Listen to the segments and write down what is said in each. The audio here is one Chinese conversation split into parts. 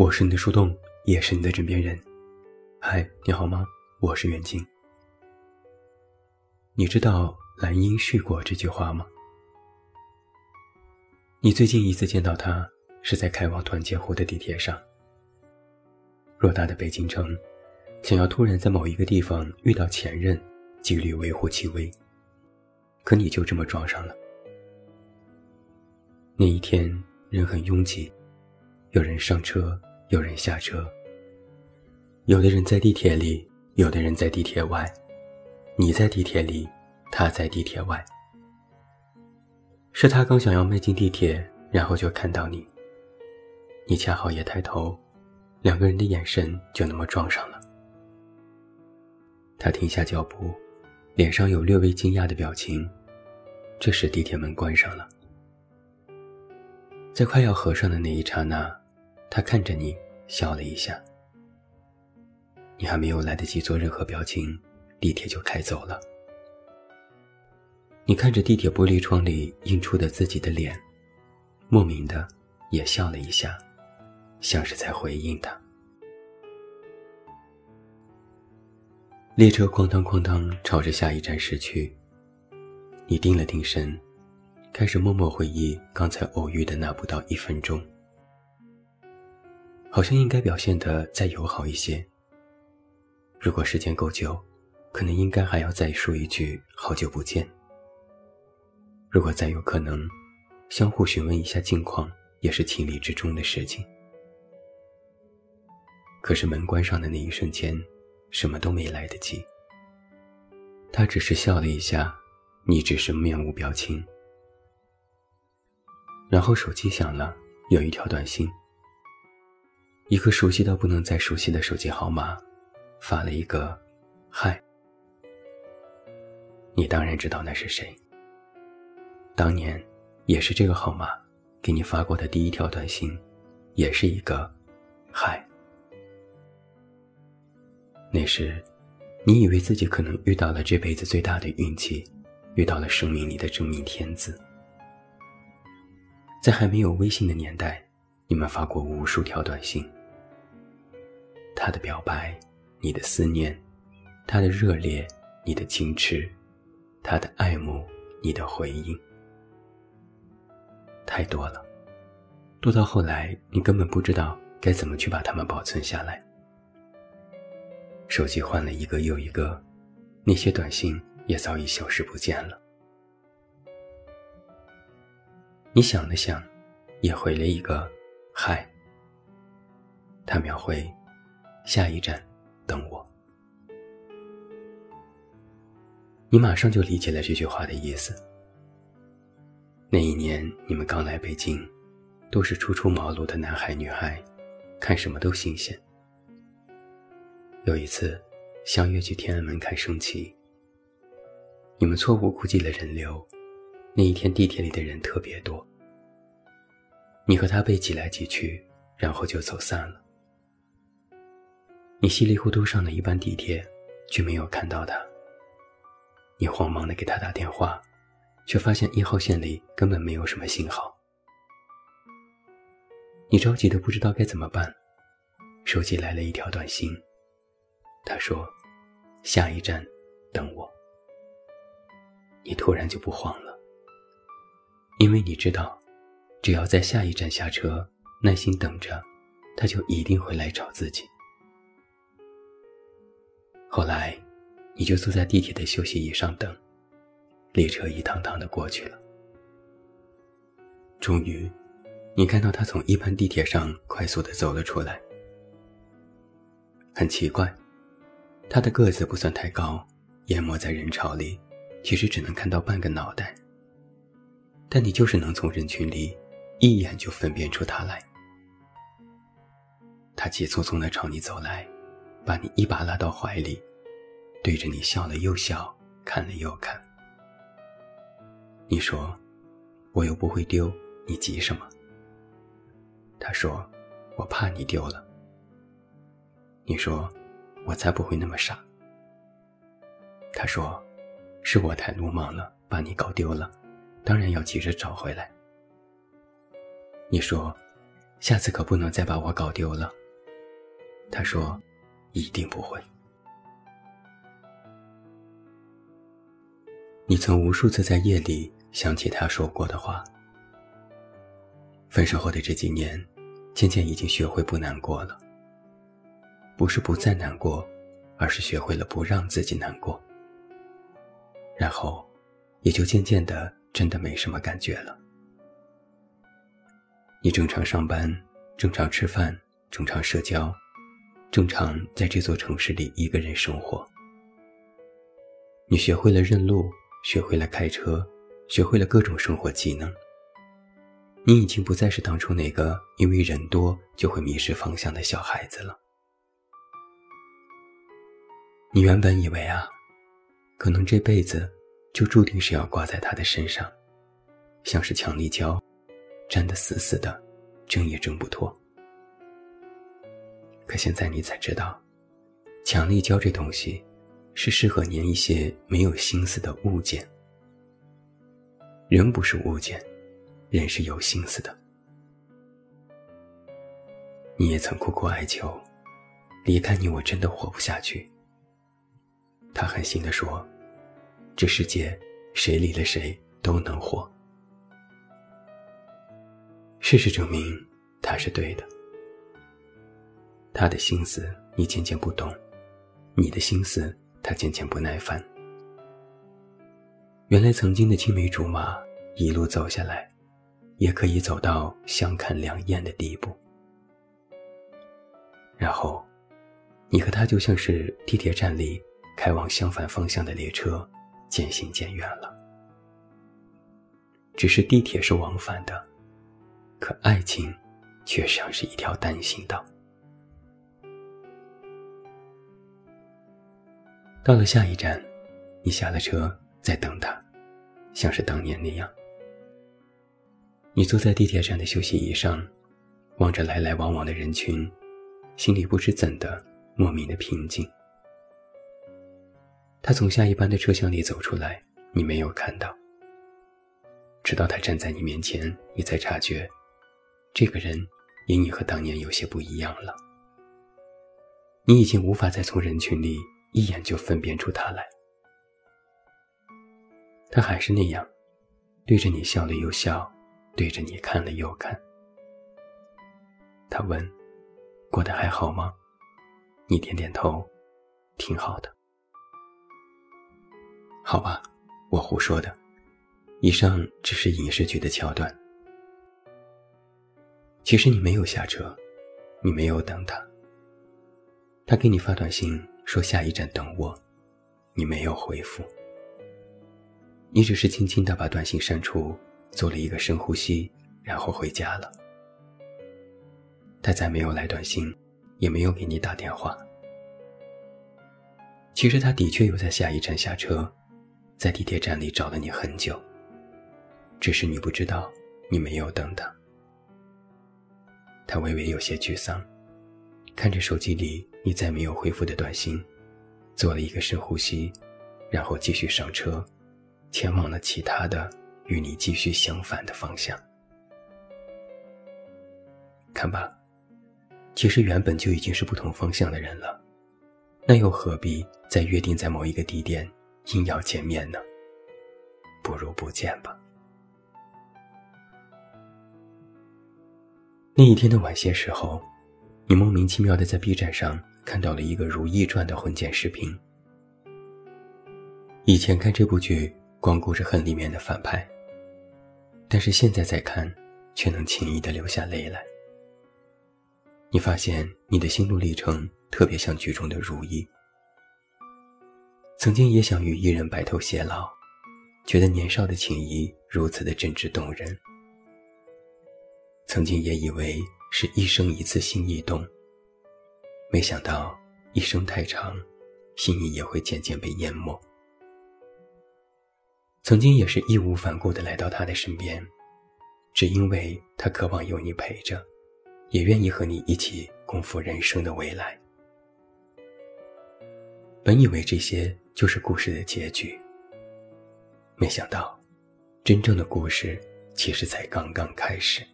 我是你的树洞，也是你的枕边人。嗨，你好吗？我是远近。你知道蓝英絮过这句话吗？你最近一次见到他是在开往团结湖的地铁上。偌大的北京城，想要突然在某一个地方遇到前任，几率微乎其微。可你就这么撞上了。那一天人很拥挤，有人上车。有人下车，有的人在地铁里，有的人在地铁外。你在地铁里，他在地铁外。是他刚想要迈进地铁，然后就看到你。你恰好也抬头，两个人的眼神就那么撞上了。他停下脚步，脸上有略微惊讶的表情。这时地铁门关上了，在快要合上的那一刹那。他看着你，笑了一下。你还没有来得及做任何表情，地铁就开走了。你看着地铁玻璃窗里映出的自己的脸，莫名的也笑了一下，像是在回应他。列车哐当哐当朝着下一站驶去。你定了定神，开始默默回忆刚才偶遇的那不到一分钟。好像应该表现得再友好一些。如果时间够久，可能应该还要再说一句“好久不见”。如果再有可能，相互询问一下近况，也是情理之中的事情。可是门关上的那一瞬间，什么都没来得及。他只是笑了一下，你只是面无表情。然后手机响了，有一条短信。一个熟悉到不能再熟悉的手机号码，发了一个“嗨”。你当然知道那是谁。当年也是这个号码给你发过的第一条短信，也是一个“嗨”。那时，你以为自己可能遇到了这辈子最大的运气，遇到了生命里的真命天子。在还没有微信的年代，你们发过无数条短信。他的表白，你的思念；他的热烈，你的矜持；他的爱慕，你的回应。太多了，多到后来你根本不知道该怎么去把它们保存下来。手机换了一个又一个，那些短信也早已消失不见了。你想了想，也回了一个“嗨”。他秒回。下一站，等我。你马上就理解了这句话的意思。那一年你们刚来北京，都是初出茅庐的男孩女孩，看什么都新鲜。有一次，相约去天安门看升旗。你们错误估计了人流，那一天地铁里的人特别多。你和他被挤来挤去，然后就走散了。你稀里糊涂上了一班地铁，却没有看到他。你慌忙的给他打电话，却发现一号线里根本没有什么信号。你着急的不知道该怎么办，手机来了一条短信，他说：“下一站，等我。”你突然就不慌了，因为你知道，只要在下一站下车，耐心等着，他就一定会来找自己。后来，你就坐在地铁的休息椅上等，列车一趟趟的过去了。终于，你看到他从一班地铁上快速的走了出来。很奇怪，他的个子不算太高，淹没在人潮里，其实只能看到半个脑袋。但你就是能从人群里一眼就分辨出他来。他急匆匆的朝你走来。把你一把拉到怀里，对着你笑了又笑，看了又看。你说：“我又不会丢，你急什么？”他说：“我怕你丢了。”你说：“我才不会那么傻。”他说：“是我太鲁莽了，把你搞丢了，当然要急着找回来。”你说：“下次可不能再把我搞丢了。”他说：“一定不会。”你曾无数次在夜里想起他说过的话。分手后的这几年，渐渐已经学会不难过了。不是不再难过，而是学会了不让自己难过。然后，也就渐渐的真的没什么感觉了。你正常上班，正常吃饭，正常社交，正常在这座城市里一个人生活。你学会了认路。学会了开车，学会了各种生活技能。你已经不再是当初那个因为人多就会迷失方向的小孩子了。你原本以为啊，可能这辈子就注定是要挂在他的身上，像是强力胶，粘得死死的，挣也挣不脱。可现在你才知道，强力胶这东西。是适合粘一些没有心思的物件。人不是物件，人是有心思的。你也曾苦苦哀求，离开你我真的活不下去。他狠心地说：“这世界谁离了谁都能活。”事实证明，他是对的。他的心思你渐渐不懂，你的心思。他渐渐不耐烦。原来曾经的青梅竹马，一路走下来，也可以走到相看两厌的地步。然后，你和他就像是地铁站里开往相反方向的列车，渐行渐远了。只是地铁是往返的，可爱情，却像是一条单行道。到了下一站，你下了车，在等他，像是当年那样。你坐在地铁站的休息椅上，望着来来往往的人群，心里不知怎的莫名的平静。他从下一班的车厢里走出来，你没有看到。直到他站在你面前，你才察觉，这个人因你和当年有些不一样了。你已经无法再从人群里。一眼就分辨出他来，他还是那样，对着你笑了又笑，对着你看了又看。他问：“过得还好吗？”你点点头，挺好的。好吧，我胡说的，以上只是影视剧的桥段。其实你没有下车，你没有等他，他给你发短信。说下一站等我，你没有回复，你只是轻轻的把短信删除，做了一个深呼吸，然后回家了。他再没有来短信，也没有给你打电话。其实他的确有在下一站下车，在地铁站里找了你很久，只是你不知道，你没有等他。他微微有些沮丧。看着手机里你再没有回复的短信，做了一个深呼吸，然后继续上车，前往了其他的与你继续相反的方向。看吧，其实原本就已经是不同方向的人了，那又何必再约定在某一个地点硬要见面呢？不如不见吧。那一天的晚些时候。你莫名其妙的在 B 站上看到了一个《如懿传》的婚检视频。以前看这部剧光顾着恨里面的反派，但是现在再看，却能轻易的流下泪来。你发现你的心路历程特别像剧中的如懿，曾经也想与一人白头偕老，觉得年少的情谊如此的真挚动人，曾经也以为。是一生一次心意动，没想到一生太长，心意也会渐渐被淹没。曾经也是义无反顾的来到他的身边，只因为他渴望有你陪着，也愿意和你一起共赴人生的未来。本以为这些就是故事的结局，没想到，真正的故事其实才刚刚开始。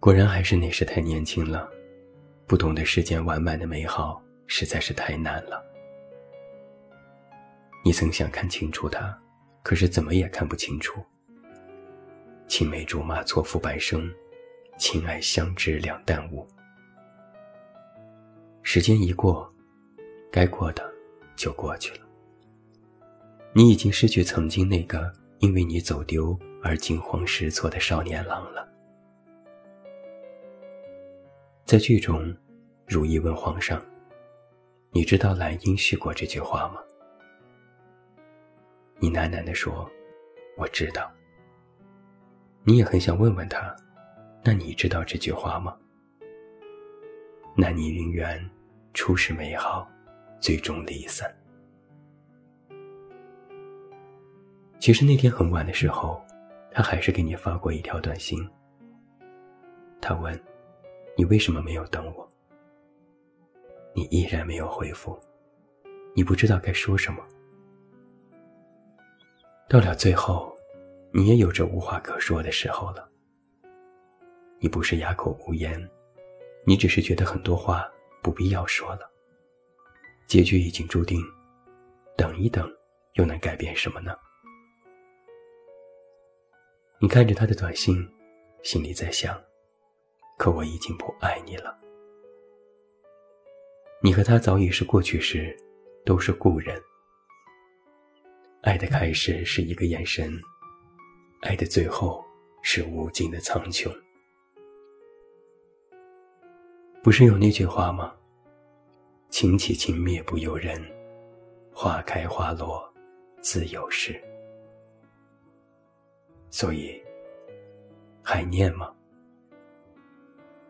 果然还是那时太年轻了，不懂得世间完满的美好实在是太难了。你曾想看清楚他，可是怎么也看不清楚。青梅竹马错付半生，情爱相知两淡无。时间一过，该过的就过去了。你已经失去曾经那个因为你走丢而惊慌失措的少年郎了。在剧中，如意问皇上：“你知道兰英许过这句话吗？”你喃喃地说：“我知道。”你也很想问问他：“那你知道这句话吗？”男女姻缘，初始美好，最终离散。其实那天很晚的时候，他还是给你发过一条短信。他问。你为什么没有等我？你依然没有回复，你不知道该说什么。到了最后，你也有着无话可说的时候了。你不是哑口无言，你只是觉得很多话不必要说了。结局已经注定，等一等，又能改变什么呢？你看着他的短信，心里在想。可我已经不爱你了。你和他早已是过去时，都是故人。爱的开始是一个眼神，爱的最后是无尽的苍穹。不是有那句话吗？情起情灭不由人，花开花落自有时。所以，还念吗？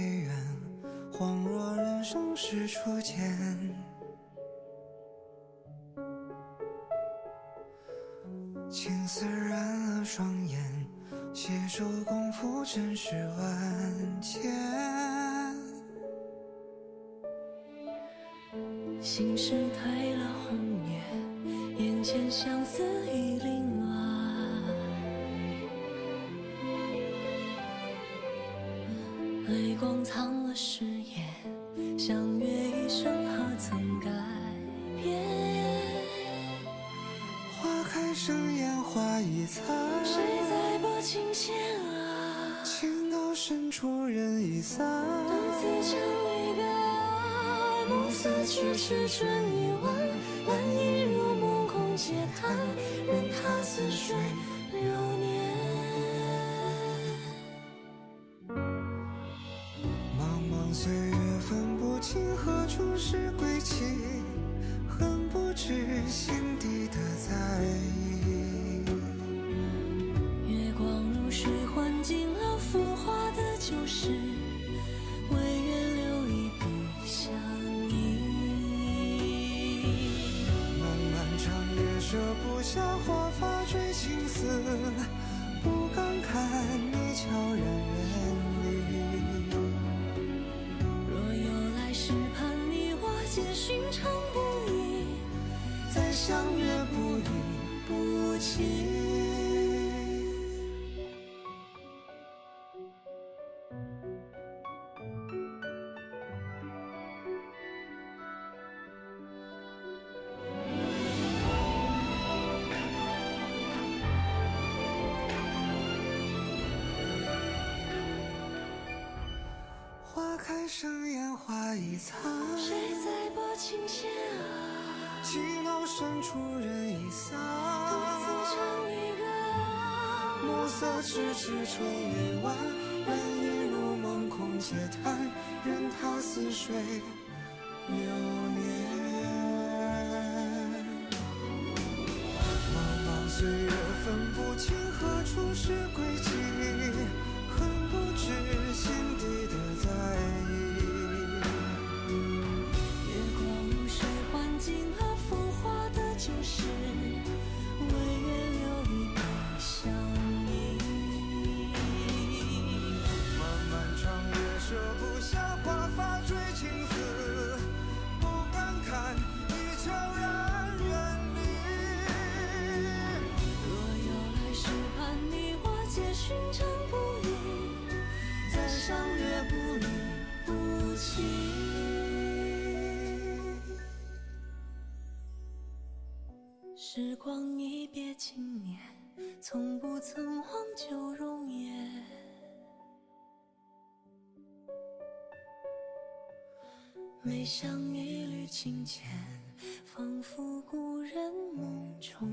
缘，恍若人生是初见。青丝染了双眼，携手共赴尘世万千。心事褪了红颜，眼前相思已零。光藏了誓言，相约一生何曾改变？花开生烟花易残，谁在拨琴弦啊？情到深处人已散，独自千里别，暮色去时春已晚，兰影入梦空嗟叹，任他似水处是归期，恨不知心底的在意。月光如水，换尽了浮华的旧事，唯愿留一笔相依。漫漫长夜，舍不下华发追青丝，不敢看你悄然远开生烟花一残，谁在拨琴弦啊？寂寥深处人已散，独自唱一个。暮色迟迟春未晚，人已入梦空嗟叹，任他似水流年。茫茫岁月分不清何处是归期。就是为愿留一个相依。漫漫长夜，舍不下华发追青丝，不敢看你悄然远离。若有来世，盼你我皆寻常不遇，再相约不。时光一别经年，从不曾忘旧容颜。每想一缕清浅，仿佛故人梦中。